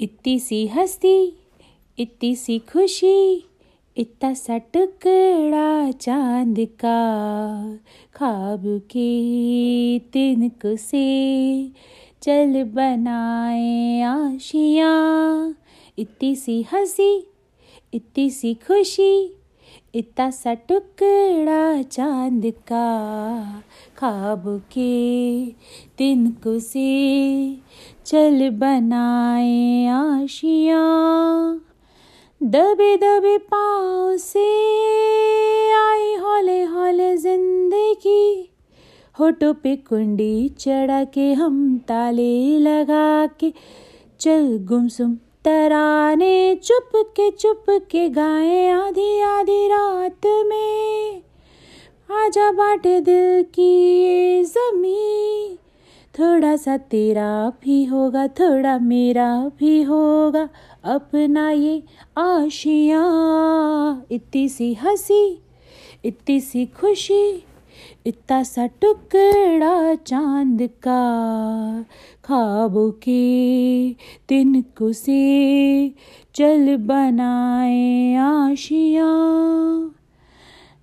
इतनी सी हँसी इतनी सी खुशी इतना सा टुकड़ा चाँद का। खाब के तिनक से चल बनाए आशिया। इतनी सी हँसी इतनी सी खुशी इतना सा टुकड़ा चाँद का, खाब के तिनको से चल बनाए आशिया। दबे दबे पाँव से आई हौले हौले ज़िंदगी। होठों पे कुंडी चढ़ा के हम ताले लगा के, चल गुमसुम तराने चुप के चुप के गाए आधी आधी रात में। आजा बाटे दिल की ये जमी थोड़ा सा तेरा भी होगा, थोड़ा मेरा भी होगा, अपना ये आशिया। इतनी सी हँसी, इतनी सी खुशी इतना सा टुकड़ा चाँद का, खाबों के तिनको से चल बनाए आशिया।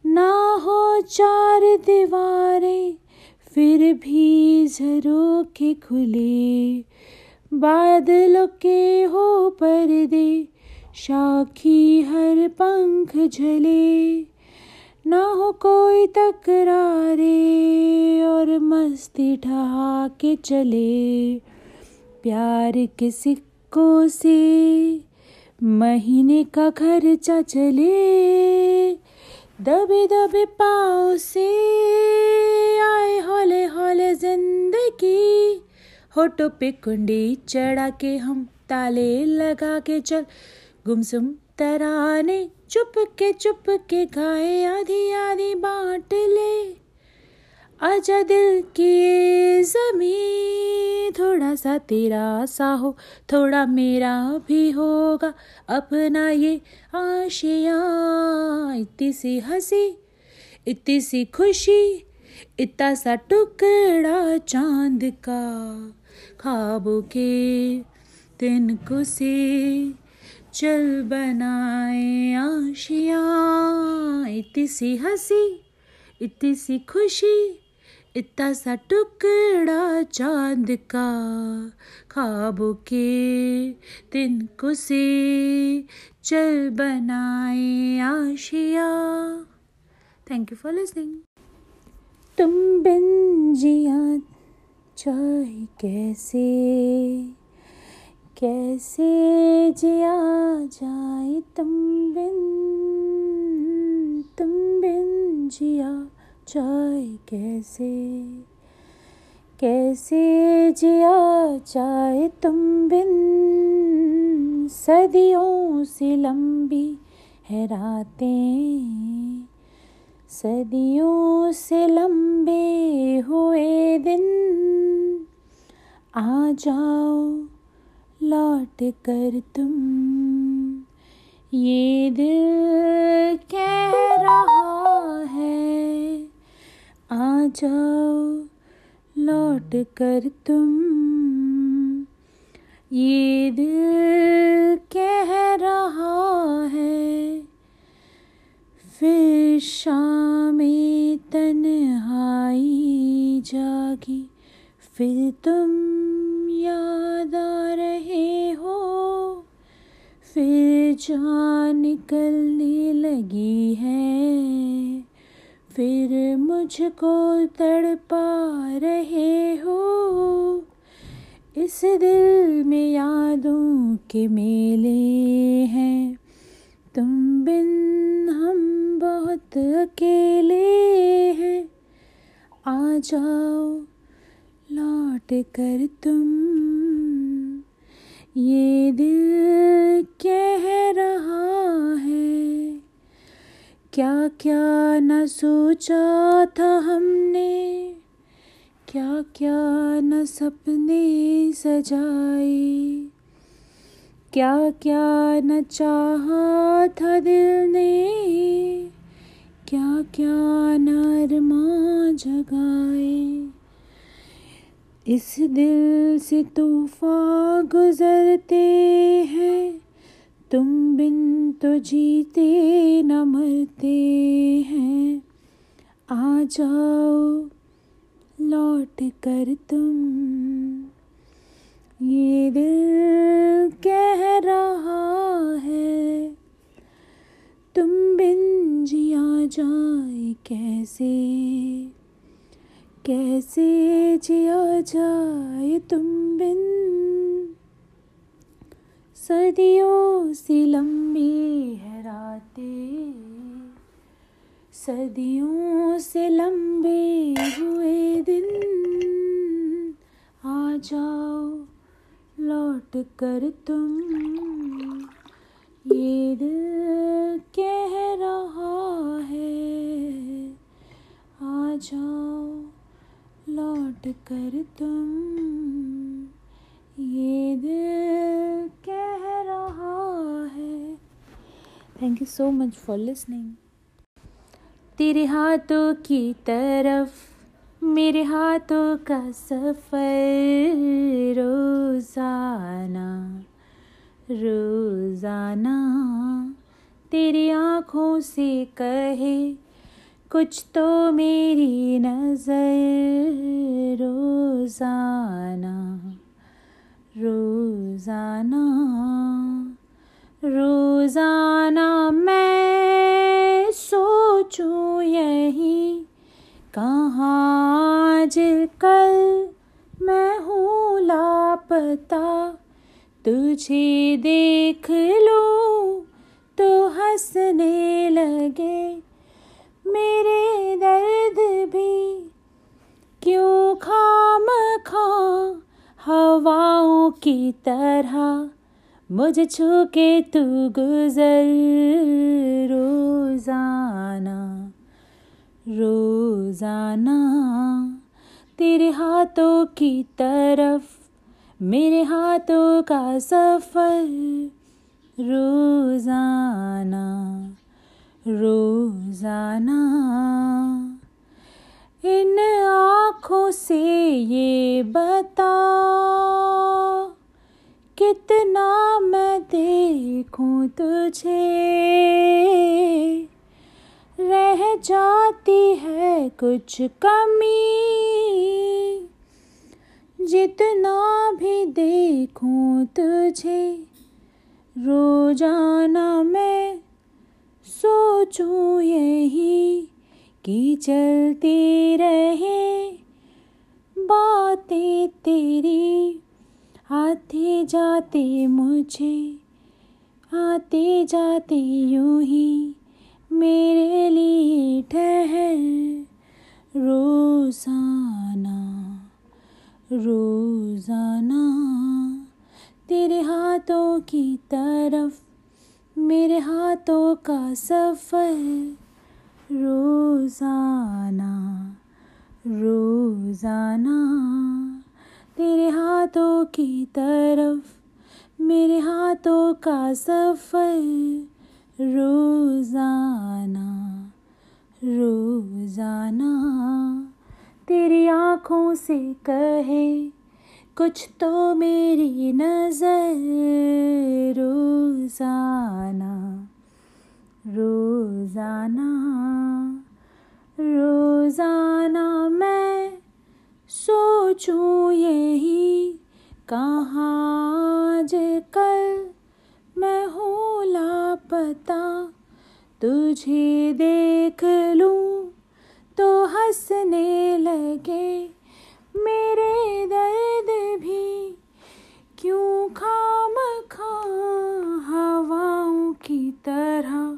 ना हो चार दीवारें, फिर भी झरोखे खुले। बादलों के हो पर्दे, शाखी हर पंख झले। ना हो कोई तकरारे और मस्ती ठहा के चले। प्यार के सिक्कों से महीने का खर्चा चले। दबे दबे पाँव से आए हौले हौले ज़िंदगी। होटो पे कुंडी चढ़ा के हम ताले लगा के चल। गुमसुम तराने चुप के चुप के गाए आधी आधी बांट ले। आजा दिल की जमी थोड़ा सा तेरा सा हो, थोड़ा मेरा भी होगा। अपना ये आशिया, इतनी सी हँसी, इतनी सी खुशी, इतना सा टुकड़ा चाँद का। खाबों के तिनको से चल बनाए आशिया। इतनी सी हँसी, इतनी सी खुशी, इतना सा टुकड़ा चाँद का। खाबों के तिनको से चल बनाए आशिया। थैंक यू फॉर लिसनिंग तुम बिन जिया चाहे कैसे कैसे जिया जाए तुम बिन तुम बिन जिया जाए कैसे? कैसे जिया जाए तुम बिन, सदियों से लंबी है रातें। सदियों से लंबे हुए दिन, आ जाओ लौट कर तुम। ये दिल कह रहा है, आ जाओ, लौट कर तुम। ये दिल कह रहा है, फिर शाम तन्हाई जागी, फिर तुम याद आ रहे हो? फिर जान निकलने लगी है। फिर मुझको तड़पा रहे हो। इस दिल में यादों के मेले हैं। तुम बिन हम बहुत अकेले हैं। आ जाओ, लौट कर तुम ये दिल कह रहा है। क्या क्या न सोचा था हमने? क्या क्या न सपने सजाए? क्या क्या न चाहा था दिल ने? क्या क्या न अरमा जगाए? इस दिल से तूफ़ान गुजरते हैं, तुम बिन तो जीते न मरते हैं। आ जाओ, लौट कर तुम। ये दिल कह रहा है, तुम बिन जिया जाए कैसे? कैसे जिया जाए तुम बिन? सदियों से लंबी है रातें। सदियों से लंबे हुए दिन। आ जाओ, लौट कर तुम। ये दिल कह रहा है, आ जाओ। लौट कर तुम। ये दिल कह रहा है। Thank you so much for listening तेरे हाथों की तरफ़, मेरे हाथों का सफ़र, रोज़ाना रोज़ाना। तेरी आँखों से कहे कुछ तो मेरी नज़र रोज़ाना रोज़ाना रोज़ाना मैं सोचूं यही कहाँ आज कल मैं हूँ लापता। तुझे देख लो तो हंसने लगे मेरे दर्द भी क्यों खाम खा हवाओं की तरह मुझे छू के तू गुजर रोज़ाना रोज़ाना। तेरे हाथों की तरफ़, मेरे हाथों का सफ़र रोज़ाना। रोज़ाना। इन आँखों से ये बता, कितना मैं देखूँ तुझे। रह जाती है कुछ कमी, जितना भी देखूँ तुझे। रोज़ाना मैं सोचूं यही कि चलती रहे बातें तेरी, आते जाते मुझे, आते जाते यूँ ही मेरे लिए ठहर। रोज़ाना रोज़ाना तेरे हाथों की तरफ़ मेरे हाथों का सफ़र, रोज़ाना रोज़ाना। तेरे हाथों की तरफ़, मेरे हाथों का सफ़र, रोज़ाना रोज़ाना। तेरी आँखों से कहे कुछ तो मेरी नज़र, रोज़ाना रोज़ाना रोज़ाना मैं सोचूं यही कहाँ आज कल मैं हूँ लापता। तुझे देख लूँ तो हंसने लगे मेरे दर्द क्यों खाम खा हवाओं की तरह?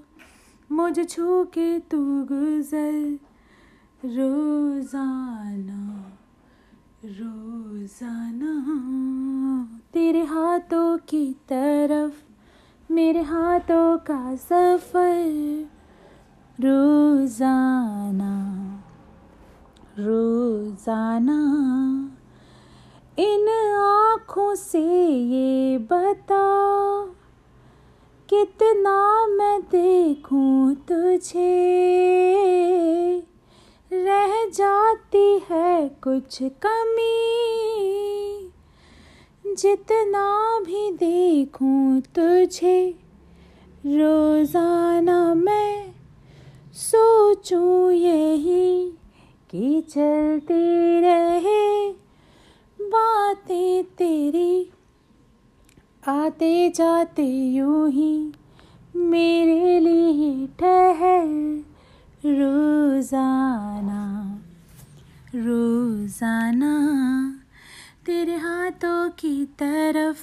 मुझ छू के तू गुजर, रोज़ाना रोज़ाना। तेरे हाथों की तरफ़, मेरे हाथों का सफ़र, रोज़ाना रोज़ाना। से ये बता। कितना मैं देखूँ तुझे? रह जाती है कुछ कमी। जितना भी देखूँ तुझे, रोज़ाना मैं सोचूं यही कि चलती रहे। बातें तेरी, आते जाते यूँ ही मेरे लिए ठहर रोज़ाना रोज़ाना तेरे हाथों की तरफ़,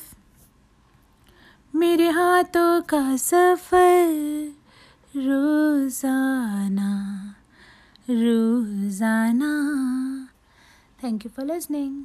मेरे हाथों का सफ़र रोज़ाना रोज़ाना। Thank you for listening